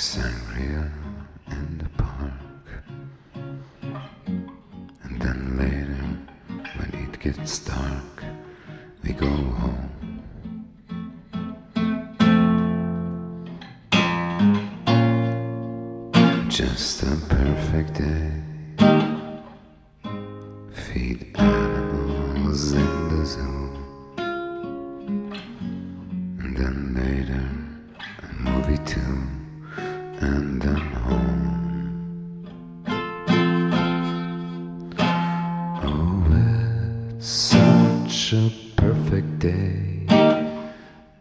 sangria in the park. And then later, when it gets dark, we go home. Just a perfect day. Feed animals in the zoo. And then later, a movie too. And then home. Oh, it's such a perfect day.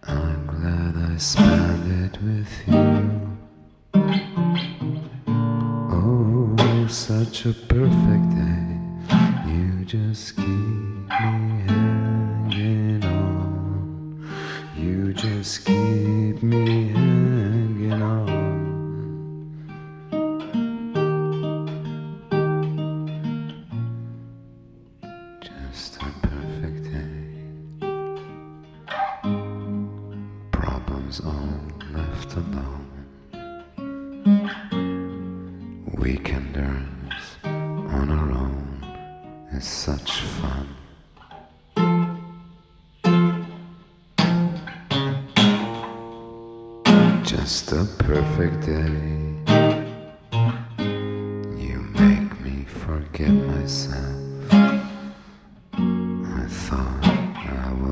I'm glad I spent it with you. Oh, such a perfect day. You just keep me hanging on. You just keep me hanging perfect day. Problems all left alone. Weekenders on our own is such fun. Just a perfect day. You make me forget myself.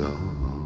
Oh,